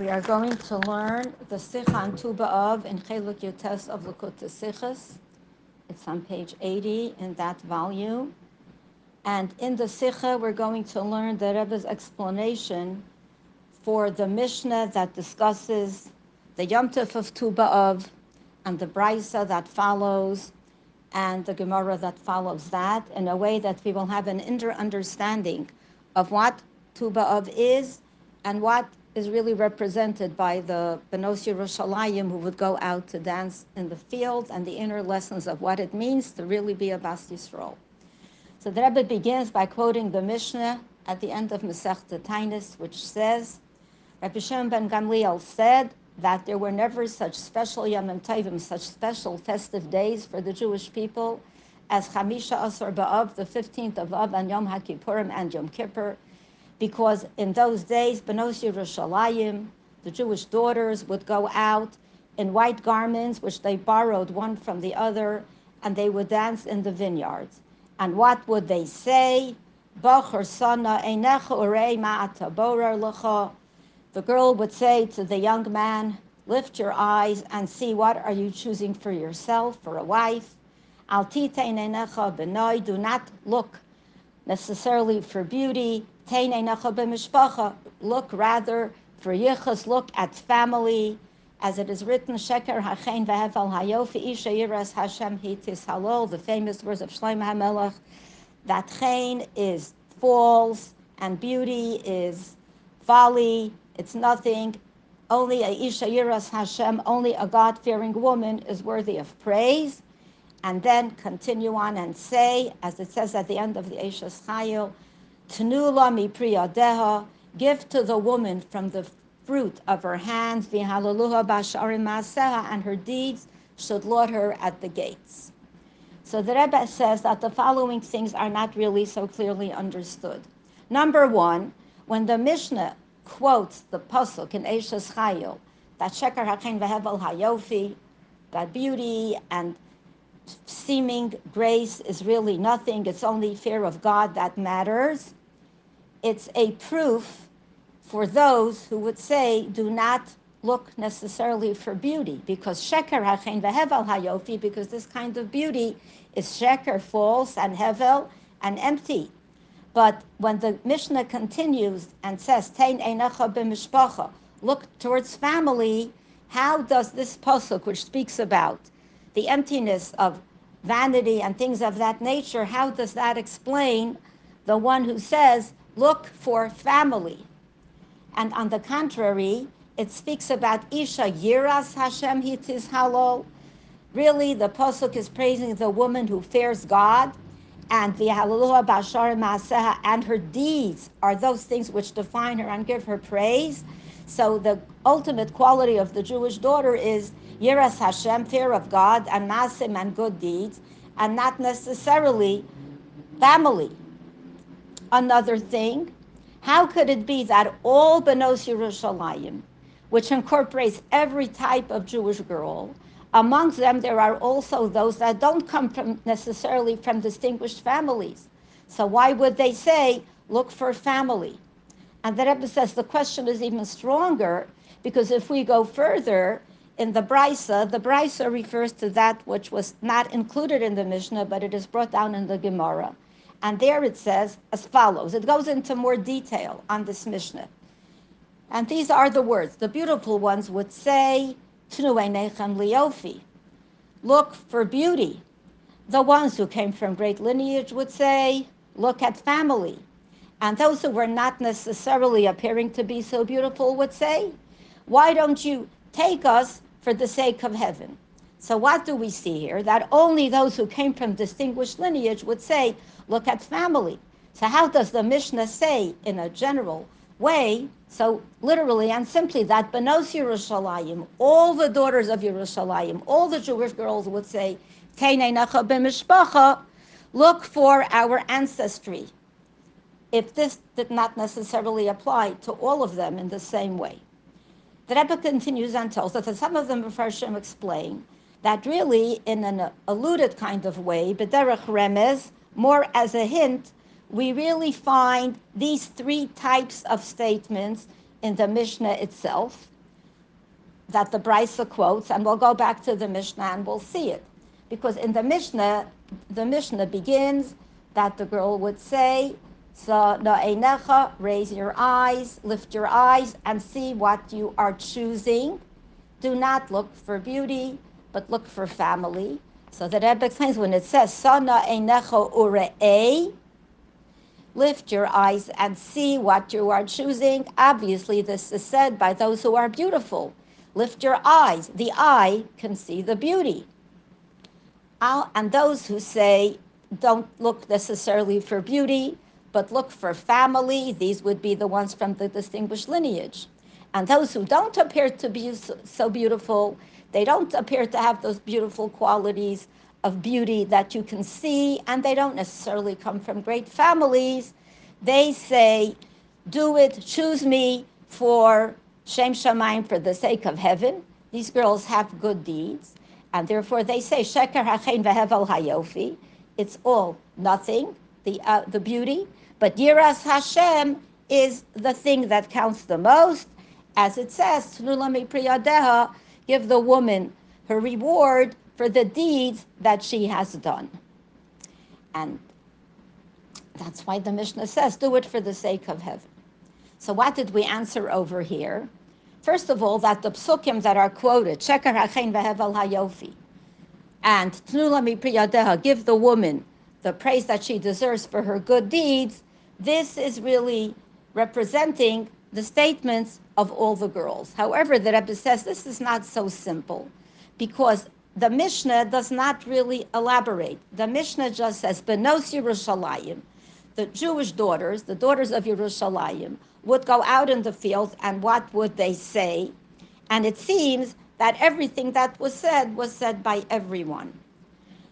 We are going to learn the Sikha on Tu B'Av in Cheluk Yotes of Likkutei Sichos. It's on page 80 in that volume. And in the Sikha, we're going to learn the Rebbe's explanation for the Mishnah that discusses the Yom Tov of Tu B'Av and the Brisa that follows and the Gemara that follows that in a way that we will have an inner understanding of what Tu B'Av is and what is really represented by the Benos Yerushalayim who would go out to dance in the fields and the inner lessons of what it means to really be a Bas Yisrael. So the Rebbe begins by quoting the Mishnah at the end of Masechta Tainis, which says, Rabbi Shimon ben Gamliel said that there were never such special Yom Tovim, such special festive days for the Jewish people as Chamisha Asar Ba'av, the 15th of Av, and Yom HaKippurim and Yom Kippur, because in those days, Benos Yerushalayim, the Jewish daughters, would go out in white garments, which they borrowed one from the other, and they would dance in the vineyards. And what would they say? The girl would say to the young man, lift your eyes and see what are you choosing for yourself, for a wife. Do not look necessarily for beauty, Look rather for yichus, look at family, as it is written, Sheker hachein vehevel hayofi isha yiras Hashem hitis halol, the famous words of Shlomo HaMelech, that chen is false and beauty is folly, it's nothing. Only a isha yiras Hashem, only a God-fearing woman is worthy of praise. And then continue on and say, as it says at the end of the Eishes Chayil, Give to the woman from the fruit of her hands, v'halaluha basharim maaseha, and her deeds should laud her at the gates. So the Rebbe says that the following things are not really so clearly understood. Number one, when the Mishnah quotes the pasuk in Eishes Chayil, that sheker hachen vehevel hayofi, that beauty and seeming grace is really nothing, it's only fear of God that matters it's a proof for those who would say do not look necessarily for beauty because sheker hachen vehevel hayofi because this kind of beauty is sheker false and hevel and empty. But when the Mishnah continues and says tein einacha b'mishpacha, look towards family, how does this pasuk, which speaks about the emptiness of vanity and things of that nature, how does that explain the one who says look for family. And on the contrary, it speaks about Isha Yiras Hashem Hitis Halol. Really, the Pasuk is praising the woman who fears God, and the Hallelujah Bashar Maaseha, and her deeds are those things which define her and give her praise. So the ultimate quality of the Jewish daughter is Yiras Hashem, fear of God, and Masim and good deeds, and not necessarily family another thing. How could it be that all Benos Yerushalayim, which incorporates every type of Jewish girl, amongst them there are also those that don't come from necessarily from distinguished families. So why would they say, look for family? And the Rebbe says the question is even stronger because if we go further in the Brisa, the Brisa refers to that which was not included in the Mishnah, but it is brought down in the Gemara. And there it says as follows. It goes into more detail on this Mishnah. And these are the words. The beautiful ones would say, liofi. Look for beauty. The ones who came from great lineage would say, look at family. And those who were not necessarily appearing to be so beautiful would say, why don't you take us for the sake of heaven? So what do we see here? That only those who came from distinguished lineage would say, look at family. So how does the Mishnah say in a general way, so literally and simply that Benos Yerushalayim, all the daughters of Yerushalayim, all the Jewish girls would say, look for our ancestry. If this did not necessarily apply to all of them in the same way. The Rebbe continues and tells us that some of them, Mepharshim explain that really in an alluded kind of way, B'derech Remez, more as a hint, we really find these three types of statements in the Mishnah itself that the Brisa quotes, and we'll go back to the Mishnah and we'll see it. Because in the Mishnah, the Mishnah begins that the girl would say, so na'enecha, raise your eyes, lift your eyes, and see what you are choosing. Do not look for beauty, but look for family. So the Rebbe explains when it says sana einecha ure'ei, lift your eyes and see what you are choosing. Obviously, this is said by those who are beautiful. Lift your eyes. The eye can see the beauty. And those who say don't look necessarily for beauty, but look for family, these would be the ones from the distinguished lineage. And those who don't appear to be so beautiful, they don't appear to have those beautiful qualities of beauty that you can see, and they don't necessarily come from great families. They say, do it, choose me for Shem Shamayim for the sake of heaven. These girls have good deeds, and therefore they say, Sheker Hachein Vehevel Hayofi. It's all nothing, the, uh, the beauty, but Yiras Hashem is the thing that counts the most. As it says, give the woman her reward for the deeds that she has done. And that's why the Mishnah says, do it for the sake of heaven. So what did we answer over here? First of all, that the psukim that are quoted, Sheker Hachein Vehevel Hayofi, and Tnula Mi give the woman the praise that she deserves for her good deeds, this is really representing the statements of all the girls. However, the Rebbe says this is not so simple because the Mishnah does not really elaborate. The Mishnah just says, Benos Yerushalayim, the Jewish daughters, the daughters of Yerushalayim, would go out in the field and what would they say? And it seems that everything that was said was said by everyone.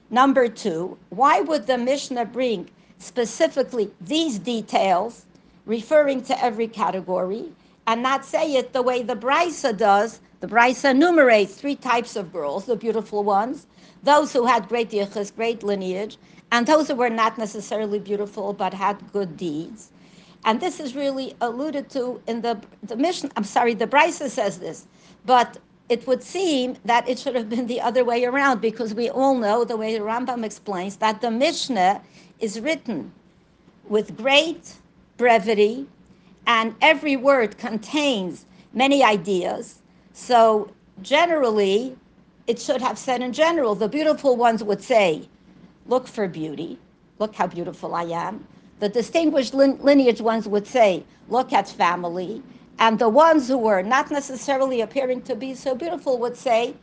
Number two, why would the Mishnah bring specifically these details, referring to every category, and not say it the way the Brisa does. The Brisa enumerates three types of girls, the beautiful ones, those who had great yichus, great lineage, and those who were not necessarily beautiful but had good deeds. And this is really alluded to in the, the Mishnah. I'm sorry, the Brisa says this, but it would seem that it should have been the other way around because we all know the way the Rambam explains that the Mishnah is written with great brevity, and every word contains many ideas. So, generally, it should have said in general, the beautiful ones would say, Look for beauty. Look how beautiful I am. The distinguished lineage ones would say, Look at family. And the ones who were not necessarily appearing to be so beautiful would say,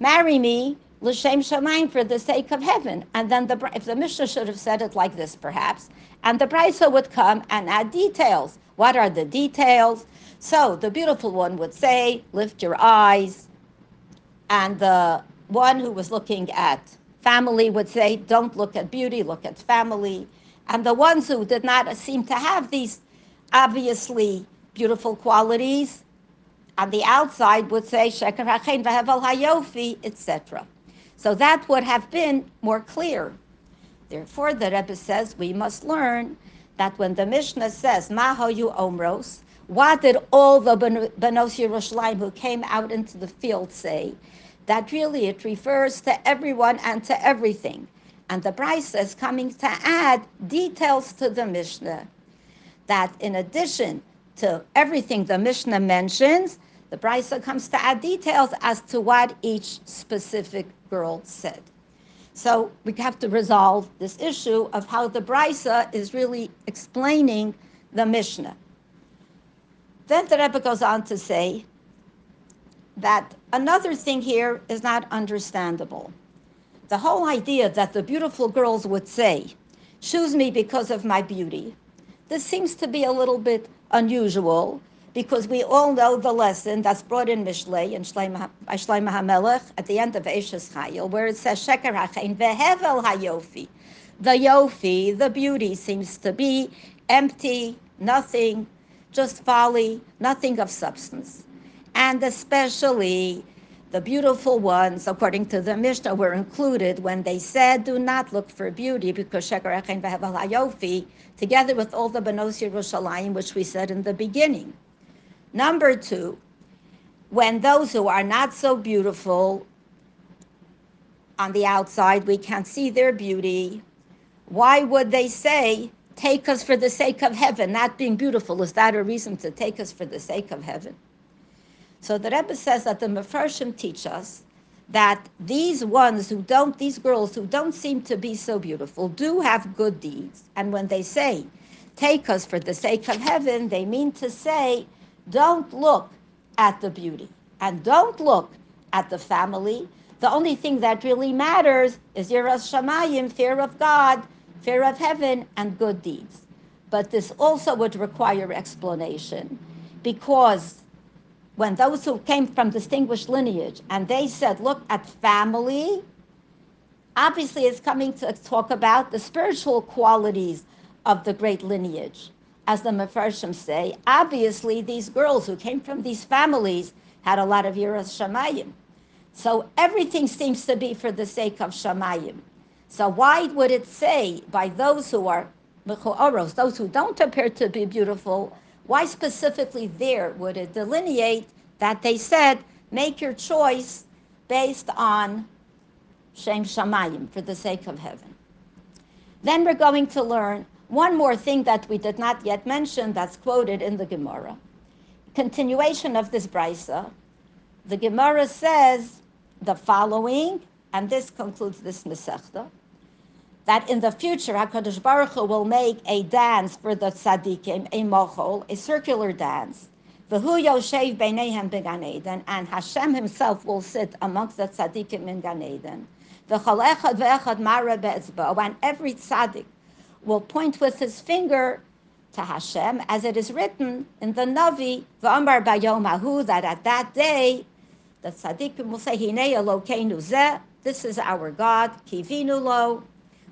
Marry me l'shem shamayim for the sake of heaven. And then the if the Mishnah should have said it like this, perhaps, and the Brisa would come and add details. What are the details? So the beautiful one would say, "Lift your eyes," and the one who was looking at family would say, "Don't look at beauty, look at family." And the ones who did not seem to have these obviously beautiful qualities on the outside would say sheker hachein v'hevel hayofi, etc. So that would have been more clear. Therefore, the Rebbe says we must learn that when the Mishnah says, Mahoyu Omros, what did all the Benos Yerushalayim who came out into the field say? That really it refers to everyone and to everything. And the Brisa is coming to add details to the Mishnah. That in addition to everything the Mishnah mentions, the Brisa comes to add details as to what each specific girl said. So we have to resolve this issue of how the Brisa is really explaining the Mishnah. Then the Rebbe goes on to say that another thing here is not understandable. The whole idea that the beautiful girls would say, choose me because of my beauty, this seems to be a little bit unusual because we all know the lesson that's brought in Mishlei and Shlomo HaMelech at the end of Eshes Chayil, where it says Sheker Hachein Vehevel Hayofi. The Yofi, the beauty, seems to be empty, nothing, just folly, nothing of substance. And especially the beautiful ones, according to the Mishnah, were included when they said, "Do not look for beauty," because Sheker Vehevel Hayofi, together with all the Benos Yerushalayim, which we said in the beginning. Number two, when those who are not so beautiful on the outside, we can't see their beauty. Why would they say, take us for the sake of heaven? Not being beautiful, is that a reason to take us for the sake of heaven? So the Rebbe says that the Mefarshim teach us that these ones who don't, these girls who don't seem to be so beautiful, do have good deeds. And when they say, take us for the sake of heaven, they mean to say, don't look at the beauty and don't look at the family. The only thing that really matters is Yiras Shamayim, fear of God, fear of heaven, and good deeds. But this also would require explanation because when those who came from distinguished lineage and they said, look at family, obviously it's coming to talk about the spiritual qualities of the great lineage. As the Mefarshim say, obviously these girls who came from these families had a lot of Yiras Shamayim. So everything seems to be for the sake of Shamayim. So why would it say by those who are Mechoros, those who don't appear to be beautiful, why specifically there would it delineate that they said, make your choice based on Shem Shamayim, for the sake of heaven? Then we're going to learn one more thing that we did not yet mention that's quoted in the Gemara. Continuation of this brisa, the Gemara says the following, and this concludes this Masechta that in the future Hakadosh Baruch Hu will make a dance for the tzaddikim, a mochol, a circular dance. V'hu yoshev beinehem began Eden, and Hashem Himself will sit amongst the tzaddikim in Gan Eden. V'chol echad ve'echad mara be'ezbo, and every tzaddik will point with his finger to Hashem, as it is written in the Navi, V'amar bayom hahu, that at that day, the tzaddikim will say, Hinei Elokeinu zeh, this is our God, kivinu lo,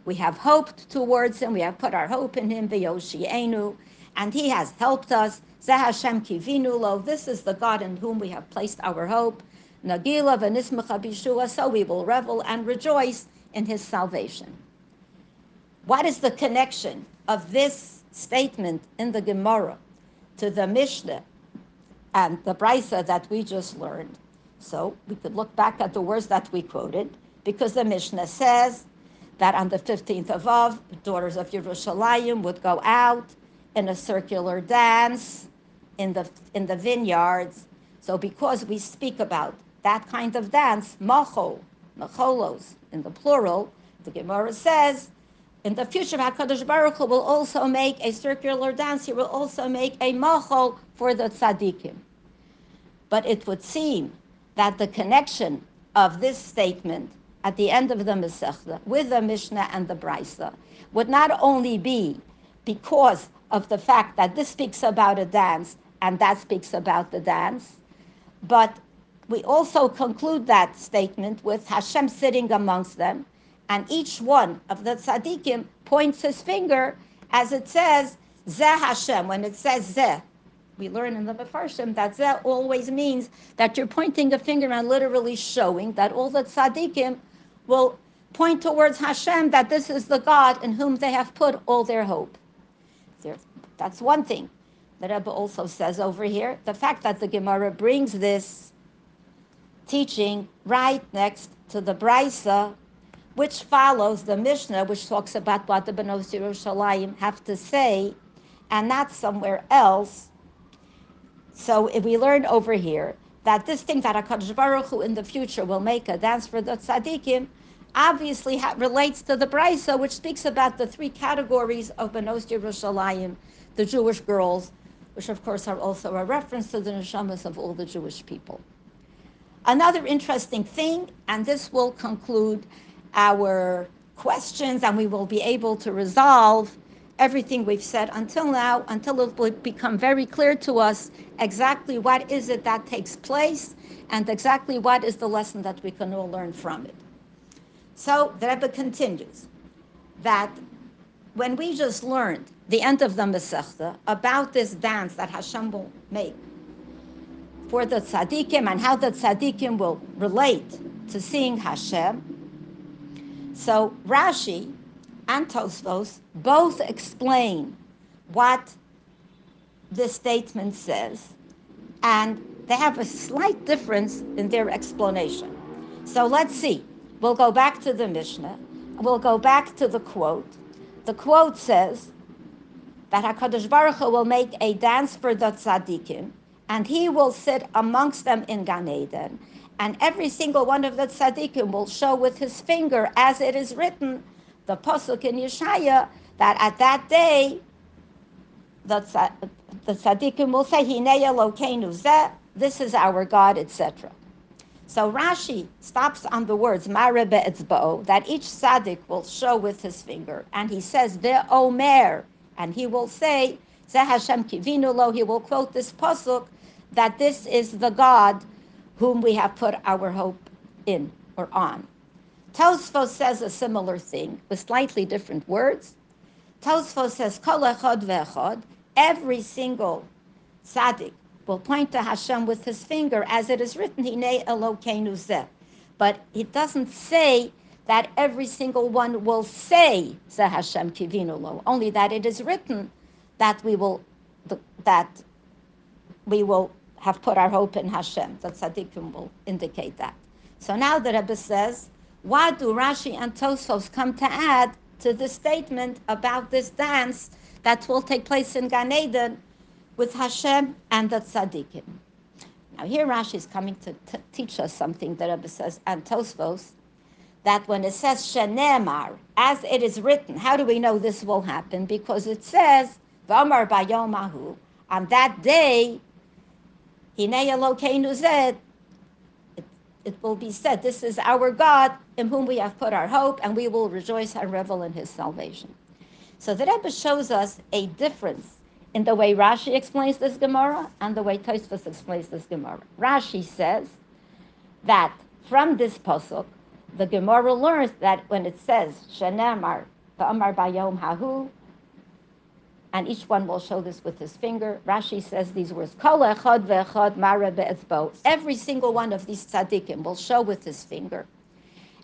we have hoped towards him. We have put our hope in him, V'yoshienu, and he has helped us. Zeh Hashem kivinu lo. This is the God in whom we have placed our hope. Nagila v'nismacha bishua. So we will revel and rejoice in his salvation. What is the connection of this statement in the Gemara to the Mishnah and the Brisa that we just learned? So we could look back at the words that we quoted because the Mishnah says that on the 15th of Av, daughters of Yerushalayim would go out in a circular dance in the, in the vineyards. So because we speak about that kind of dance, machol, macholos, in the plural, the Gemara says, in the future, HaKadosh Baruch Hu will also make a circular dance. He will also make a machol for the tzaddikim. But it would seem that the connection of this statement at the end of the Masechta with the Mishnah and the Brisa would not only be because of the fact that this speaks about a dance and that speaks about the dance, but we also conclude that statement with Hashem sitting amongst them, and each one of the tzaddikim points his finger, as it says, Zeh Hashem. When it says Zeh, we learn in the Mefarshim that Zeh always means that you're pointing a finger and literally showing that all the tzaddikim will point towards Hashem that this is the God in whom they have put all their hope. That's one thing. The Rebbe also says over here the fact that the Gemara brings this teaching right next to the Brisa, which follows the Mishnah, which talks about what the Benos Yerushalayim have to say, and not somewhere else. So if we learn over here that this thing that HaKadosh Baruch Hu in the future will make a dance for the tzaddikim, obviously ha- relates to the Brisa, which speaks about the three categories of Benos Yerushalayim, the Jewish girls, which of course are also a reference to the neshamas of all the Jewish people. Another interesting thing, and this will conclude our questions, and we will be able to resolve everything we've said until now, until it will become very clear to us exactly what is it that takes place and exactly what is the lesson that we can all learn from it. So the Rebbe continues that when we just learned the end of the Masechta about this dance that Hashem will make for the tzaddikim and how the tzaddikim will relate to seeing Hashem. So Rashi and Tosfos both explain what the statement says and they have a slight difference in their explanation. So let's see. We'll go back to the Mishnah. We'll go back to the quote. The quote says that Hakadosh Baruch Hu will make a dance for the tzaddikim, and he will sit amongst them in Gan Eden, and every single one of the tzaddikim will show with his finger, as it is written, the pasuk in Yeshaya, that at that day the, the tzaddikim will say, Hinei Elokeinu zeh, this is our God, etc. So Rashi stops on the words Mare be'etzba'o, that each tzaddik will show with his finger, and he says ve'omer, and he will say, Zeh Hashem kivinu lo, he will quote this pasuk, that this is the God whom we have put our hope in or on. Tosfos says a similar thing with slightly different words. Tosfos says, Kol echad ve'echad, every single tzaddik will point to Hashem with his finger, as it is written, Hine Elokeinu zeh. But it doesn't say that every single one will say Zeh Hashem Kivinu Lo, only that it is written that we will that we will have put our hope in Hashem. That tzaddikim will indicate that. So now the Rebbe says, what do Rashi and Tosfos come to add to the statement about this dance that will take place in Gan Eden with Hashem and the tzaddikim? Now here Rashi is coming to t- teach us something. The Rebbe says, and Tosfos, that when it says shenemar, as it is written, how do we know this will happen? Because it says, V'amar bayomahu, on that day it, will be said, This is our God in whom we have put our hope, and we will rejoice and revel in his salvation. So the Rebbe shows us a difference in the way Rashi explains this Gemara and the way Tosfos explains this Gemara. Rashi says that from this pasuk, the Gemara learns that when it says Shenemar, Amar Bayom Hahu, and each one will show this with his finger. Rashi says these words, Kol echad ve'echad mara be'etzbo. Every single one of these tzaddikim will show with his finger.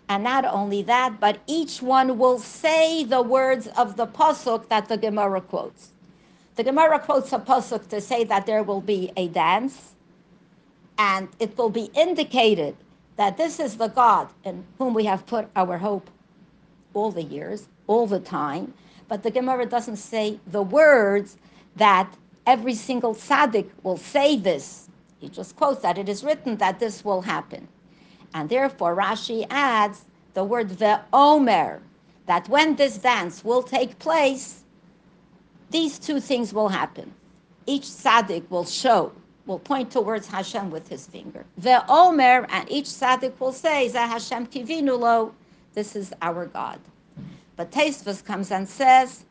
And not only that, but each one will say the words of the pasuk that the Gemara quotes. The Gemara quotes a pasuk to say that there will be a dance, and it will be indicated that this is the God in whom we have put our hope all the years, all the time, but the Gemara doesn't say the words that every single tzaddik will say this. He just quotes that it is written that this will happen. And therefore, Rashi adds the word ve'omer, that when this dance will take place, these two things will happen. Each tzaddik will show, will point towards Hashem with his finger. Ve'omer, and each tzaddik will say, Zeh Hashem kivinulo, this is our God. But Tosfos comes and says,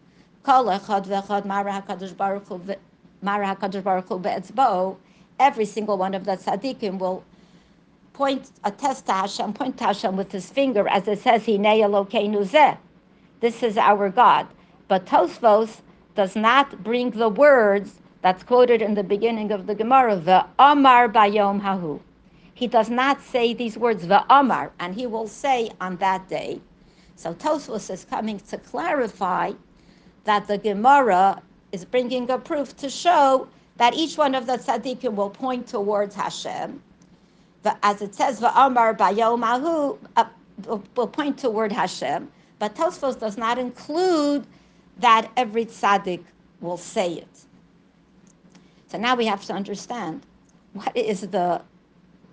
Kol echad v'echad mara HaKadosh Baruch Hu mara HaKadosh Baruch Hu be'etzbo, every single one of the tzaddikim will point, attest to Hashem, point to Hashem with his finger, as it says, Hinei Elokeinu zeh. This is our God. But Tosfos does not bring the words that's quoted in the beginning of the Gemara, the Amar Bayom Hahu. He does not say these words, the Amar, and he will say on that day, so Tosfos is coming to clarify that the Gemara is bringing a proof to show that each one of the tzaddikim will point towards Hashem. But as it says, "Va'amar bayomahu," uh, will point toward Hashem. But Tosfos does not include that every tzaddik will say it. So now we have to understand what is the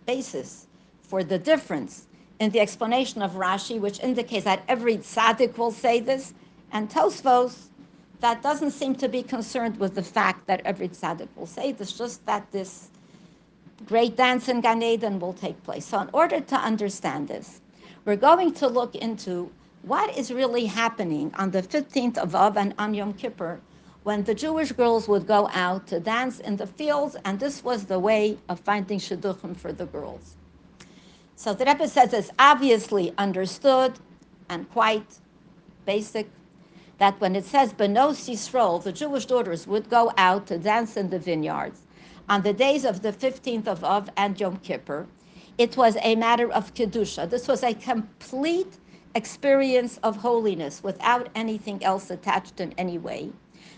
basis for the difference in the explanation of Rashi, which indicates that every tzaddik will say this, and Tosfos, that doesn't seem to be concerned with the fact that every tzaddik will say this, just that this great dance in Gan Eden will take place. So, in order to understand this, we're going to look into what is really happening on the 15th of Av and on Yom Kippur when the Jewish girls would go out to dance in the fields, and this was the way of finding shidduchim for the girls. So the Rebbe says it's obviously understood and quite basic that when it says Benos Yisrael, the Jewish daughters would go out to dance in the vineyards on the days of the 15th of Av and Yom Kippur, it was a matter of Kedusha. This was a complete experience of holiness without anything else attached in any way.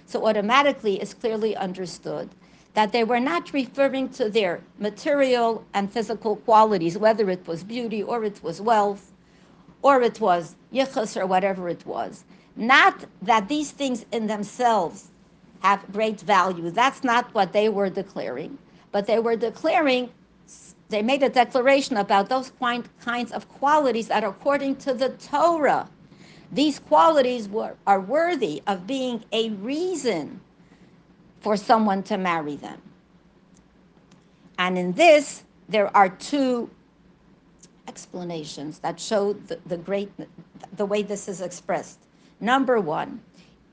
So automatically it's clearly understood that they were not referring to their material and physical qualities, whether it was beauty or it was wealth or it was yichus or whatever it was. Not that these things in themselves have great value. That's not what they were declaring. But they were declaring, they made a declaration about those kinds of qualities that, according to the Torah, these qualities were, are worthy of being a reason for someone to marry them. And in this, there are two explanations that show the, the great the way this is expressed. Number one,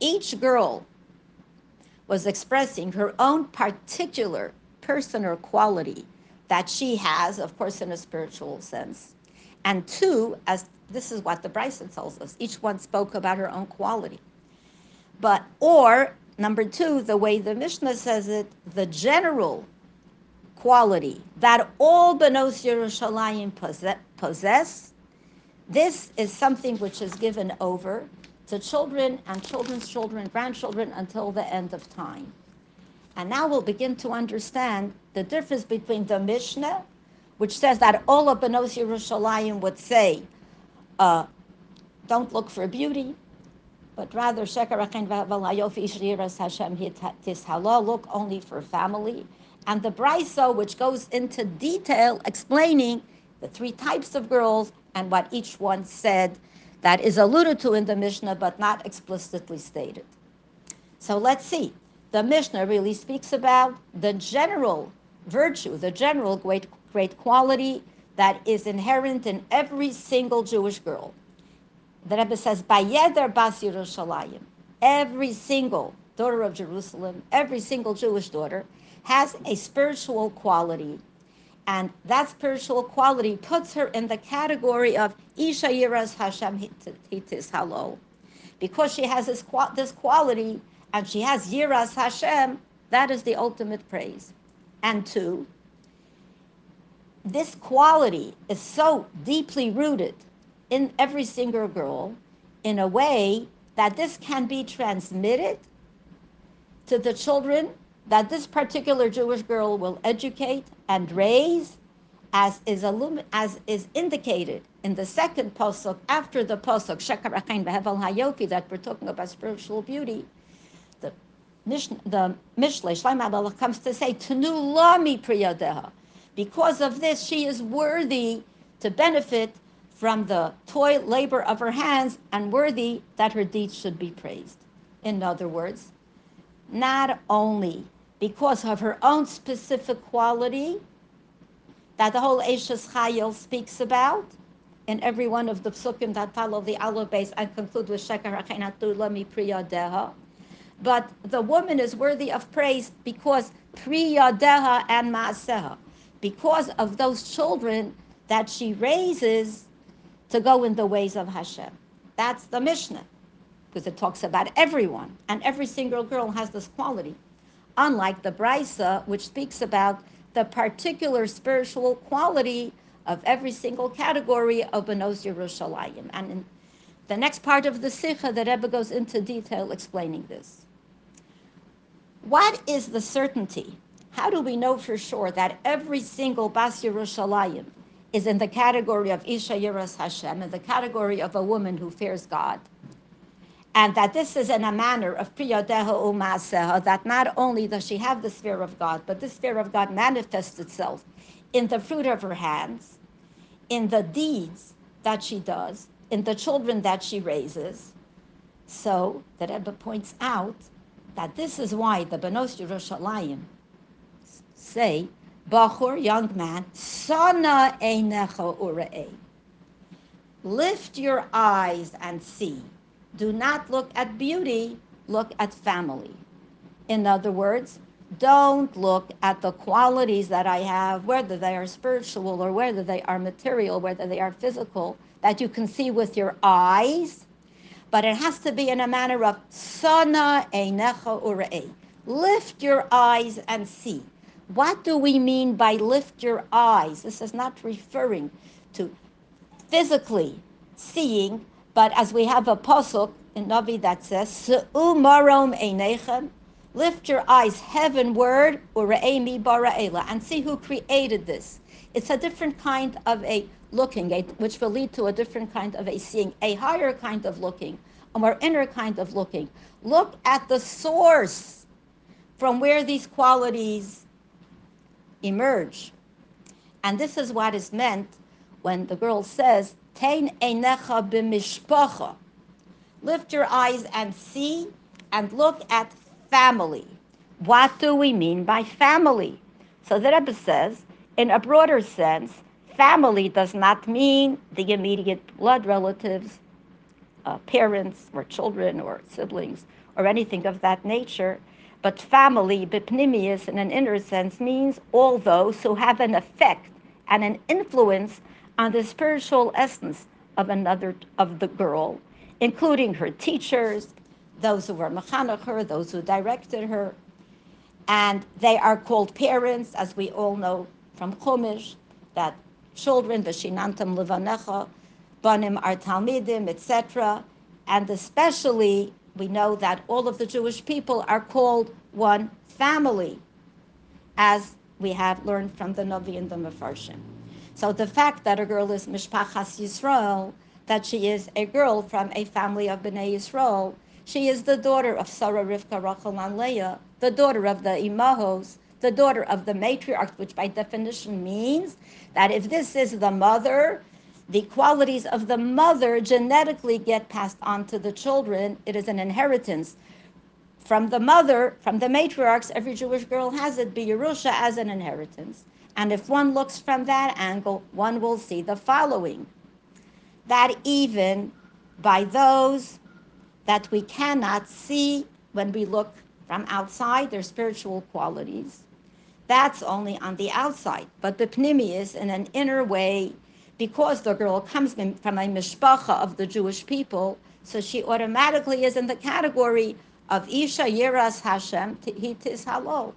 each girl was expressing her own particular personal quality that she has, of course, in a spiritual sense. And two, as this is what the Brisa tells us, each one spoke about her own quality. But, or number two, the way the Mishnah says it, the general quality that all Benos Yerushalayim possess, this is something which is given over to children and children's children, grandchildren until the end of time. And now we'll begin to understand the difference between the Mishnah, which says that all of Benos Yerushalayim would say, uh, don't look for beauty, but rather look only for family. And the Brisa, which goes into detail explaining the three types of girls and what each one said that is alluded to in the Mishnah but not explicitly stated. So let's see. The Mishnah really speaks about the general virtue, the general great, great quality that is inherent in every single Jewish girl. The Rebbe says, Bayeder Bas Yerushalayim, every single daughter of Jerusalem, every single Jewish daughter, has a spiritual quality and that spiritual quality puts her in the category of Isha Yiras Hashem Hitis Halo. Because she has this, this quality and she has Yiras Hashem, that is the ultimate praise. And two, this quality is so deeply rooted in every single girl in a way that this can be transmitted to the children that this particular Jewish girl will educate and raise, as is, as is indicated in the second posuk after the posuk Shekar Achain Behevel Hayofi that we're talking about spiritual beauty. The Mishnah, the Mishlei comes to say Tanu Lami Priyadeha. Because of this, she is worthy to benefit from the toil labor of her hands and worthy that her deeds should be praised. In other words, not only because of her own specific quality that the whole Eishes Chayil speaks about in every one of the psukim that follow the Aleph Beis and conclude with Sheker Hachenatu Lami Priya Deha. But the woman is worthy of praise because Priya Deha and Maaseha, because of those children that she raises to go in the ways of Hashem. That's the Mishnah, because it talks about everyone, and every single girl has this quality unlike the Brisa, which speaks about the particular spiritual quality of every single category of Benos Yerushalayim. And in the next part of the Sikha, the Rebbe goes into detail explaining this. What is the certainty? How do we know for sure that every single Bas Yerushalayim is in the category of Isha Yiras Hashem, in the category of a woman who fears God? and that this is in a manner of priyadeha umaseha, that not only does she have the sphere of God, but this sphere of God manifests itself in the fruit of her hands, in the deeds that she does, in the children that she raises. So the Rebbe points out that this is why the Benos Yerushalayim say, Bachur, young man, sana einecha ure'ei. Lift your eyes and see do not look at beauty, look at family. In other words, don't look at the qualities that I have, whether they are spiritual or whether they are material, whether they are physical, that you can see with your eyes, but it has to be in a manner of sana einecha urei. Lift your eyes and see. What do we mean by lift your eyes? This is not referring to physically seeing, but as we have a posuk in Navi that says, einechem, Lift your eyes heavenward, ure'emi bara'ela, and see who created this. It's a different kind of a looking, a, which will lead to a different kind of a seeing, a higher kind of looking, a more inner kind of looking. Look at the source from where these qualities emerge. And this is what is meant when the girl says, Tein einecha b'mishpacha. Lift your eyes and see and look at family. What do we mean by family? So the Rebbe says, in a broader sense, family does not mean the immediate blood relatives, uh, parents or children or siblings or anything of that nature. But family, bipnimius, in an inner sense, means all those who have an effect and an influence on the spiritual essence of another of the girl, including her teachers, those who were mechanech her, those who directed her, and they are called parents, as we all know from Chumash, that children, v'shinantam levanecha, banim are talmidim, etc. And especially, we know that all of the Jewish people are called one family, as we have learned from the Navi and the Mefarshim. So the fact that a girl is Mishpachas Yisrael, that she is a girl from a family of Bnei Yisrael, she is the daughter of Sarah, Rivka, Rachel, and Leah, the daughter of the Imahos, the daughter of the matriarch, which by definition means that if this is the mother, the qualities of the mother genetically get passed on to the children. It is an inheritance. From the mother, from the matriarchs, every Jewish girl has it, be Yerusha as an inheritance. And if one looks from that angle, one will see the following that even by those that we cannot see when we look from outside, their spiritual qualities, that's only on the outside. But the pnimius, in an inner way, because the girl comes from a mishpacha of the Jewish people, so she automatically is in the category of Isha Yiras Hashem Hitis Halol.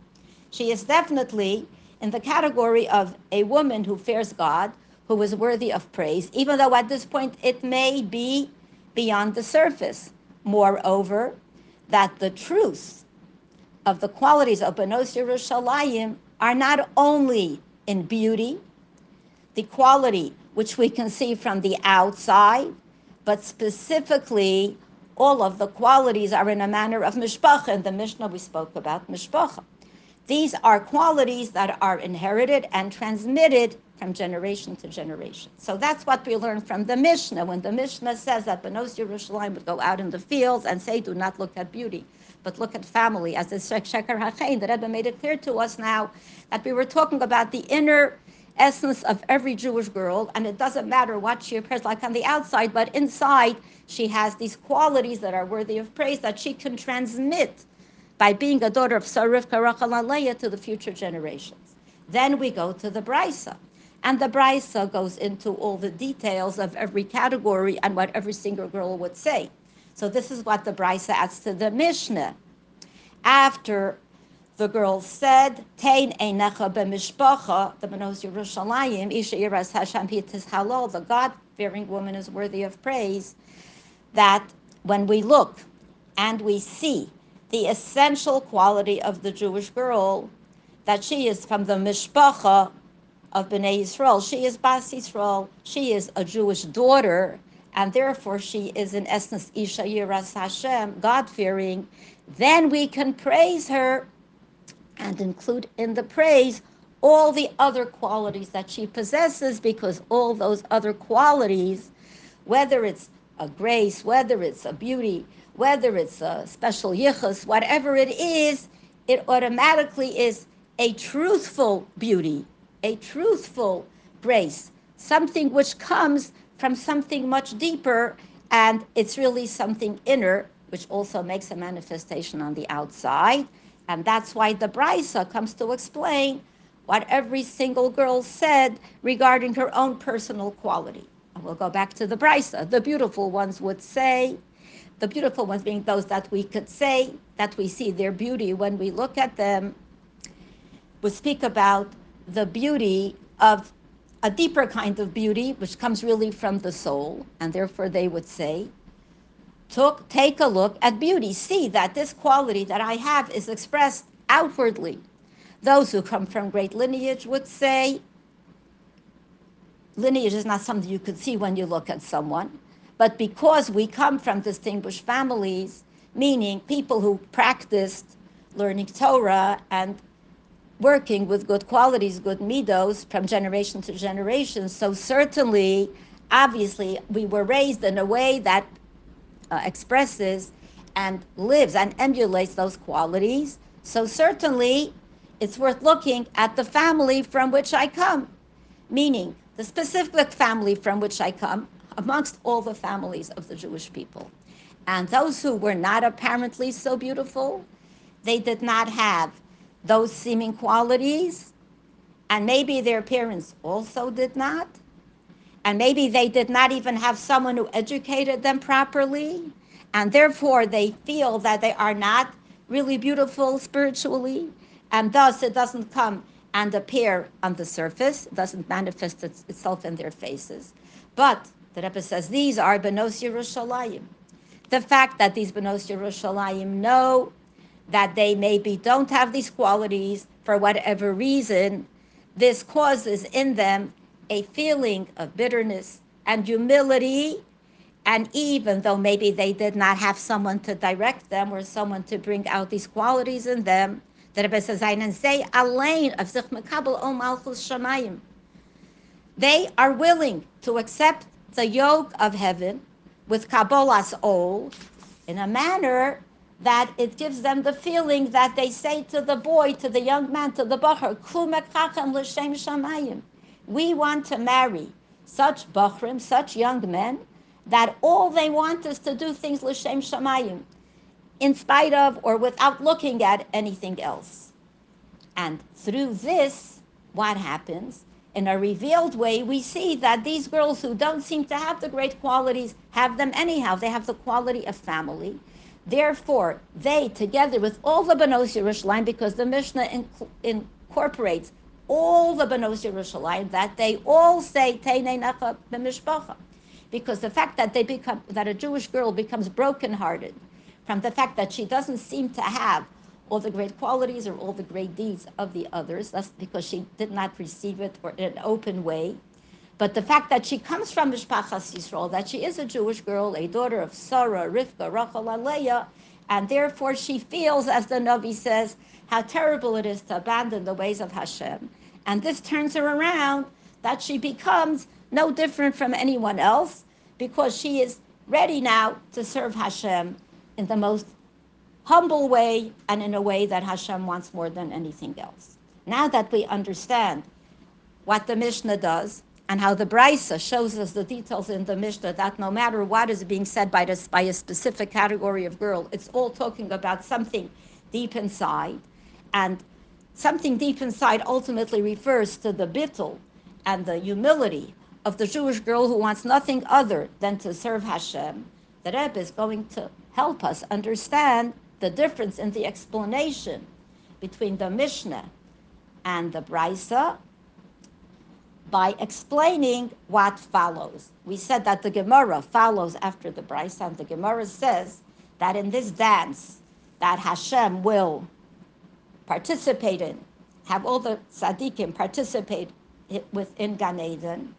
She is definitely in the category of a woman who fears God, who is worthy of praise, even though at this point it may be beyond the surface. Moreover, that the truth of the qualities of Benos Yerushalayim are not only in beauty, the quality which we can see from the outside, but specifically all of the qualities are in a manner of mishpacha. In the Mishnah we spoke about mishpacha. These are qualities that are inherited and transmitted from generation to generation. So that's what we learn from the Mishnah. When the Mishnah says that Benos Yerushalayim would go out in the fields and say, do not look at beauty, but look at family. As the Sheker HaChain, the Rebbe made it clear to us now that we were talking about the inner essence of every Jewish girl, and it doesn't matter what she appears like on the outside, but inside she has these qualities that are worthy of praise that she can transmit by being a daughter of Sarivka Rachel to the future generations. Then we go to the Brisa. And the Brisa goes into all the details of every category and what every single girl would say. So this is what the Brisa adds to the Mishnah. After the girl said, Tein einecha b'mishpacha, the Benos Yerushalayim, Isha Yiras Hashem Hitis Halal, the God-fearing woman is worthy of praise, that when we look and we see the essential quality of the Jewish girl, that she is from the mishpacha of Bnei Yisrael. She is Bas Yisrael. She is a Jewish daughter, and therefore she is in essence Isha Yiras Hashem, God-fearing. Then we can praise her and include in the praise all the other qualities that she possesses, because all those other qualities, whether it's a grace, whether it's a beauty, whether it's a special yichus, whatever it is, it automatically is a truthful beauty, a truthful grace, something which comes from something much deeper, and it's really something inner, which also makes a manifestation on the outside. And that's why the Brisa comes to explain what every single girl said regarding her own personal quality. And we'll go back to the Brisa. The beautiful ones would say, the beautiful ones being those that we could say, that we see their beauty when we look at them, would speak about the beauty of a deeper kind of beauty, which comes really from the soul, and therefore they would say, took, take a look at beauty. See that this quality that I have is expressed outwardly. Those who come from great lineage would say lineage is not something you could see when you look at someone, but because we come from distinguished families, meaning people who practiced learning Torah and working with good qualities, good midos from generation to generation. So certainly, obviously, we were raised in a way that uh, expresses and lives and emulates those qualities. So certainly, it's worth looking at the family from which I come, meaning the specific family from which I come amongst all the families of the Jewish people. And those who were not apparently so beautiful, they did not have those seeming qualities. And maybe their parents also did not. And maybe they did not even have someone who educated them properly. And therefore, they feel that they are not really beautiful spiritually. And thus, it doesn't come and appear on the surface, it doesn't manifest itself in their faces. But the Rebbe says these are Benos Yerushalayim. The fact that these Benos Yerushalayim know that they maybe don't have these qualities for whatever reason, this causes in them a feeling of bitterness and humility. And even though maybe they did not have someone to direct them or someone to bring out these qualities in them, the Rebbe says, say alain of o malchus shamayim. They are willing to accept the yoke of heaven with kabbalas ol in a manner that it gives them the feeling that they say to the boy, to the young man, to the bachar, l'shem shamayim. We want to marry such bachrim, such young men, that all they want is to do things l'shem shamayim, in spite of or without looking at anything else. And through this, what happens? In a revealed way, we see that these girls who don't seem to have the great qualities have them anyhow. They have the quality of family. Therefore, they, together with all the Banos Yerushalayim, because the Mishnah inc- incorporates all the Banos Yerushalayim, that they all say Teinei. Because the fact that they become that a Jewish girl becomes brokenhearted from the fact that she doesn't seem to have all the great qualities or all the great deeds of the others. That's because she did not receive it or in an open way. But the fact that she comes from Mishpachas Yisrael, that she is a Jewish girl, a daughter of Sarah, Rivka, Rachel, and Leah, and therefore she feels, as the Navi says, how terrible it is to abandon the ways of Hashem. And this turns her around that she becomes no different from anyone else because she is ready now to serve Hashem in the most humble way and in a way that Hashem wants more than anything else. Now that we understand what the Mishnah does and how the Brisa shows us the details in the Mishnah that no matter what is being said by, this, by a specific category of girl, it's all talking about something deep inside. And something deep inside ultimately refers to the bittul and the humility of the Jewish girl who wants nothing other than to serve Hashem. The Rebbe is going to help us understand the difference in the explanation between the Mishnah and the Brisa by explaining what follows. We said that the Gemara follows after the Brisa, and the Gemara says that in this dance that Hashem will participate in, have all the tzaddikim participate within Gan Eden.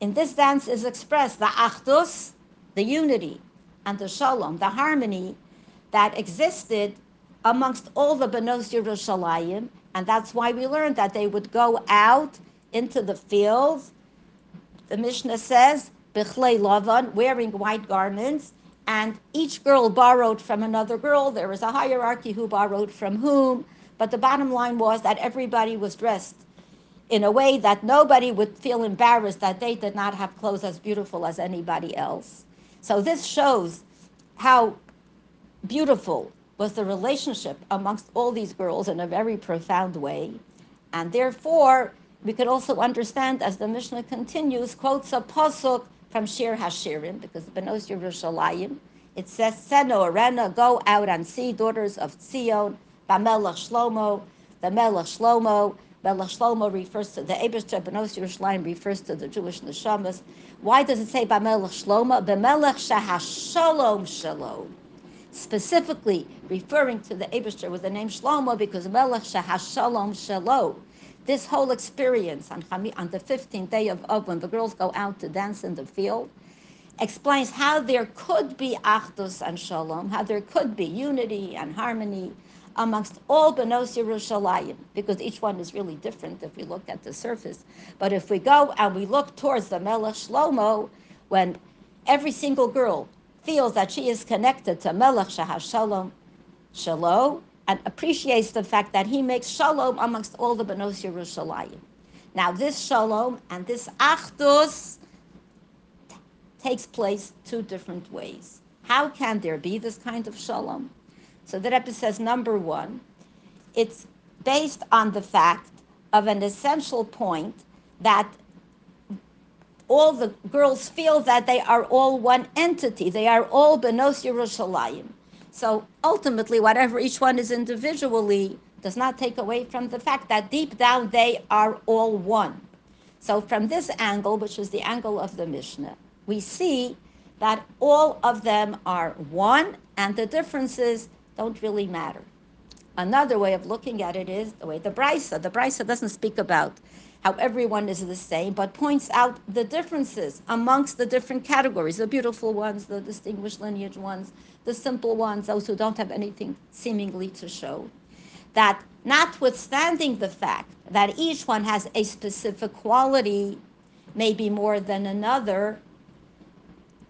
In this dance is expressed the achdus, the unity, and the shalom, the harmony that existed amongst all the Benos Yerushalayim, and that's why we learned that they would go out into the fields. The Mishnah says, Bichlei Lavan, wearing white garments, and each girl borrowed from another girl. There was a hierarchy who borrowed from whom, but the bottom line was that everybody was dressed in a way that nobody would feel embarrassed that they did not have clothes as beautiful as anybody else. So this shows how beautiful was the relationship amongst all these girls in a very profound way. And therefore, we could also understand, as the Mishnah continues, quotes a pasuk from Shir Hashirim, because Benos Yerushalayim, it says, Tzeena Ureena, go out and see daughters of Tzion, Bamelech Shlomo, the Melech Shlomo, Melech Shlomo refers to the Eberster, Benos Yerushalayim refers to the Jewish neshamas. Why does it say Melech Shlomo? B'melech shahashalom shalom. Specifically referring to the Eberster with the name Shlomo because Melech shahashalom shalom. Shalom. This whole experience on, on the 15th day of Av, when the girls go out to dance in the field, explains how there could be achdus and shalom, how there could be unity and harmony amongst all Benos Yerushalayim, because each one is really different if we look at the surface. But if we go and we look towards the Melech Shlomo, when every single girl feels that she is connected to Melech Shahashalom Shalom, and appreciates the fact that he makes shalom amongst all the Benos Yerushalayim. Now, this shalom and this achdus takes place two different ways. How can there be this kind of shalom? So the Rebbe says, number one, it's based on the fact of an essential point that all the girls feel that they are all one entity. They are all Benos Yerushalayim. So ultimately, whatever each one is individually does not take away from the fact that deep down they are all one. So from this angle, which is the angle of the Mishnah, we see that all of them are one and the differences don't really matter. Another way of looking at it is the way the Brisa. The Brisa doesn't speak about how everyone is the same, but points out the differences amongst the different categories the beautiful ones, the distinguished lineage ones, the simple ones, those who don't have anything seemingly to show. That notwithstanding the fact that each one has a specific quality, maybe more than another,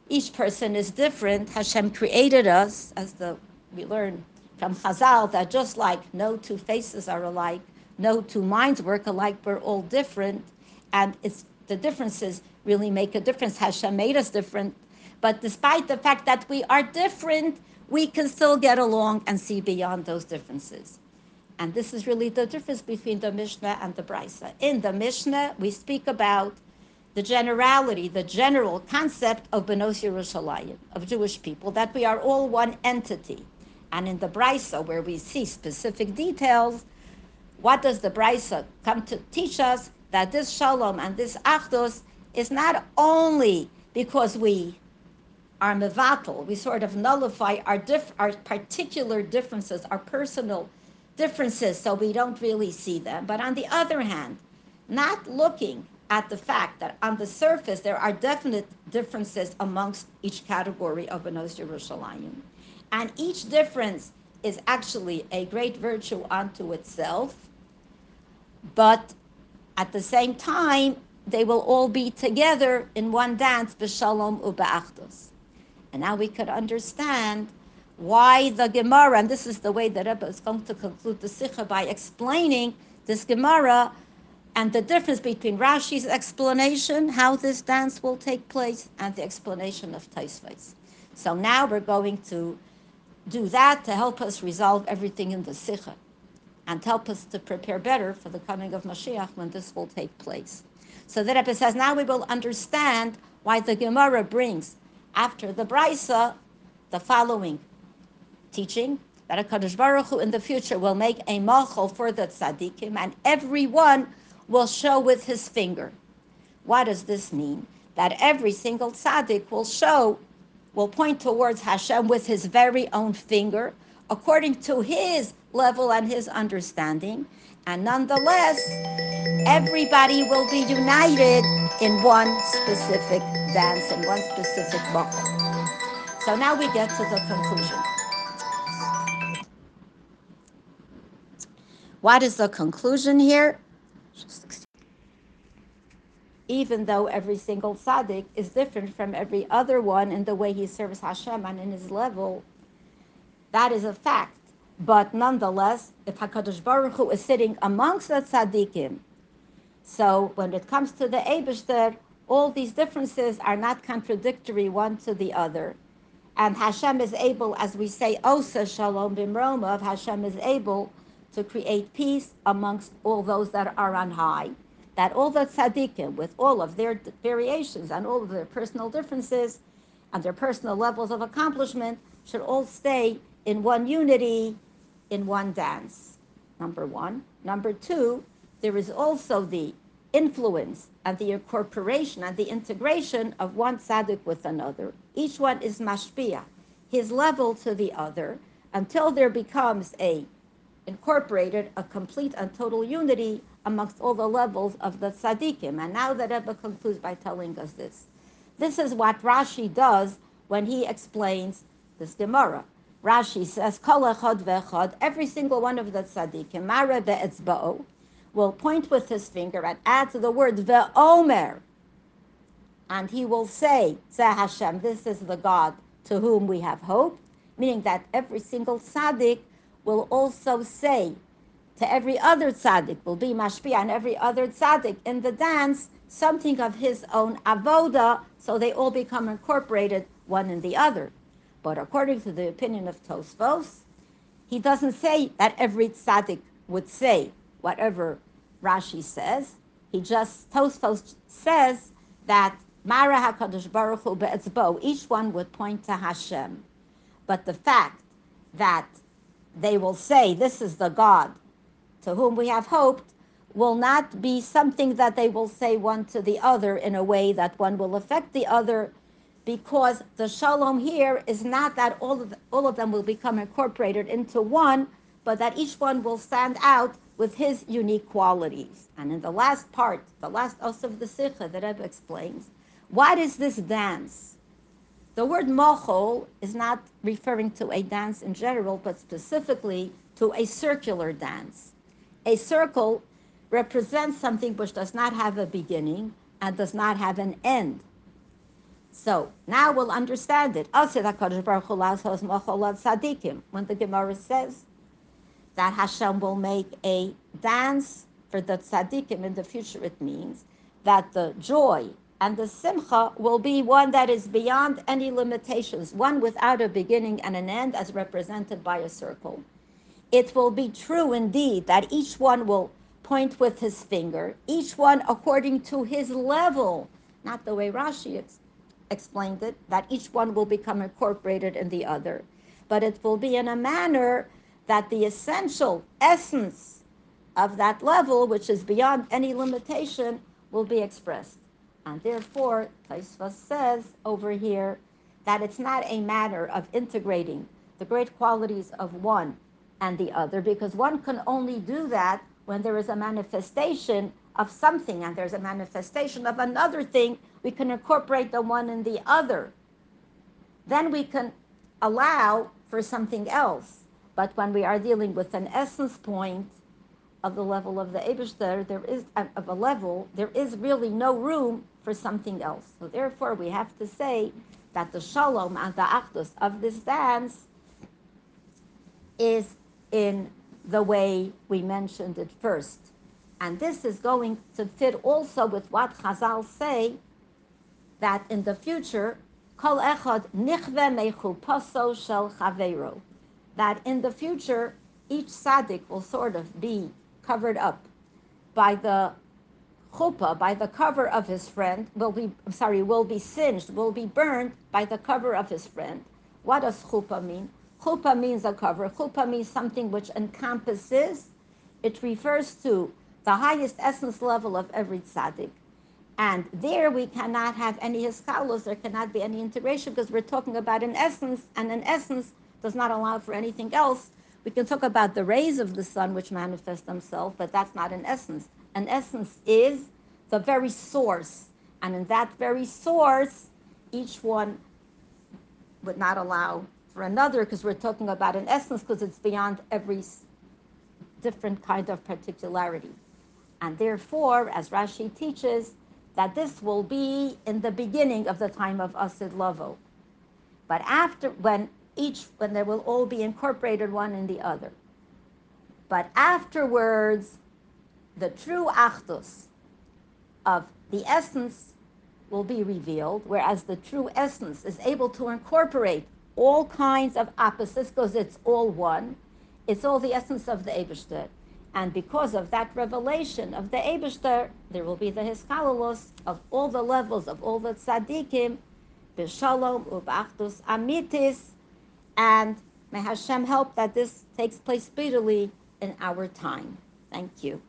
each person is different. Hashem created us, as the we learn from Chazal that just like no two faces are alike, no two minds work alike, we're all different, and it's the differences really make a difference. Hashem made us different, but despite the fact that we are different, we can still get along and see beyond those differences. And this is really the difference between the Mishnah and the Brisa. In the Mishnah, we speak about the generality, the general concept of Benos Yerushalayim, of Jewish people, that we are all one entity. And in the Brisa, where we see specific details, what does the Brisa come to teach us? That this Shalom and this Achdus is not only because we are mevatel, we sort of nullify our, our particular differences, our personal differences, so we don't really see them. But on the other hand, not looking at the fact that on the surface there are definite differences amongst each category of Benos Yerushalayim and each difference is actually a great virtue unto itself. But at the same time, they will all be together in one dance, b'shalom u'ba'achdus. And now we could understand why the Gemara, and this is the way that Rebbe is going to conclude the Sikha by explaining this Gemara and the difference between Rashi's explanation, how this dance will take place, and the explanation of Tosfos. So now we're going to do that to help us resolve everything in the Sikha and help us to prepare better for the coming of Mashiach when this will take place. So the Rebbe says, now we will understand why the Gemara brings after the Brisa the following teaching that a Kadosh Baruch Hu in the future will make a machol for the tzaddikim and everyone will show with his finger. What does this mean? That every single tzaddik will show will point towards Hashem with his very own finger, according to his level and his understanding. And nonetheless, everybody will be united in one specific dance, in one specific buckle. So now we get to the conclusion. What is the conclusion here? Even though every single tzaddik is different from every other one in the way he serves Hashem and in his level, that is a fact. But nonetheless, if Hakadosh Baruch Hu is sitting amongst the tzaddikim, so when it comes to the Eibushter, all these differences are not contradictory one to the other. And Hashem is able, as we say, Osa Shalom Bimroma, Hashem is able to create peace amongst all those that are on high that all the tzaddikim, with all of their variations and all of their personal differences and their personal levels of accomplishment, should all stay in one unity, in one dance. Number one. Number two, there is also the influence and the incorporation and the integration of one tzaddik with another. Each one is mashpia, his level to the other, until there becomes a incorporated, a complete and total unity amongst all the levels of the tzaddikim. And now the Rebbe concludes by telling us this. This is what Rashi does when he explains this Gemara. Rashi says, Kol echad ve'echad, every single one of the tzaddikim, mara be'etzba'o, will point with his finger and add to the word ve'omer, and he will say, Zeh Hashem, this is the God to whom we have hope, meaning that every single tzaddik will also say to every other tzaddik, will be mashpia, and every other tzaddik in the dance, something of his own avoda, so they all become incorporated one in the other. But according to the opinion of Tosfos, he doesn't say that every tzaddik would say whatever Rashi says. He just Tosfos says that Mara Hakadosh Baruch Hu be'etzbo. Each one would point to Hashem, but the fact that they will say this is the God to whom we have hoped will not be something that they will say one to the other in a way that one will affect the other because the shalom here is not that all of, the, all of them will become incorporated into one, but that each one will stand out with his unique qualities. And in the last part, the last os of the Sikha that Rebbe explains, what is this dance? The word mochol is not referring to a dance in general, but specifically to a circular dance. A circle represents something which does not have a beginning and does not have an end. So now we'll understand it. When the Gemara says that Hashem will make a dance for the tzaddikim in the future, it means that the joy and the simcha will be one that is beyond any limitations, one without a beginning and an end, as represented by a circle. It will be true indeed that each one will point with his finger, each one according to his level, not the way Rashi ex- explained it, that each one will become incorporated in the other, but it will be in a manner that the essential essence of that level, which is beyond any limitation, will be expressed. And therefore, Tosfos says over here that it's not a matter of integrating the great qualities of one and the other, because one can only do that when there is a manifestation of something and there's a manifestation of another thing, we can incorporate the one in the other. Then we can allow for something else. But when we are dealing with an essence point of the level of the Abishter, there is of a level, there is really no room for something else. So therefore, we have to say that the shalom and the achdus of this dance is in the way we mentioned it first. And this is going to fit also with what Chazal say that in the future, kol echad nichve mechupaso shel chaveiro, that in the future each tzaddik will sort of be covered up by the chuppah, by the cover of his friend, will be sorry, will be singed, will be burned by the cover of his friend. What does chuppah mean? Chuppah means a cover. Chuppah means something which encompasses. It refers to the highest essence level of every tzaddik. And there we cannot have any hiskalos, there cannot be any integration because we're talking about an essence, and an essence does not allow for anything else. We can talk about the rays of the sun which manifest themselves, but that's not an essence. An essence is the very source. And in that very source, each one would not allow for another because we're talking about an essence because it's beyond every different kind of particularity. And therefore, as Rashi teaches, that this will be in the beginning of the time of Asid Lavo. But after, when each, when they will all be incorporated one in the other. But afterwards, the true Achdus of the essence will be revealed, whereas the true essence is able to incorporate all kinds of opposites because it's all one. It's all the essence of the Ebershter. And because of that revelation of the Ebershter, there will be the Hiskalalos of all the levels of all the tzaddikim, b'shalom u'b'achdus amitis, and may Hashem help that this takes place speedily in our time. Thank you.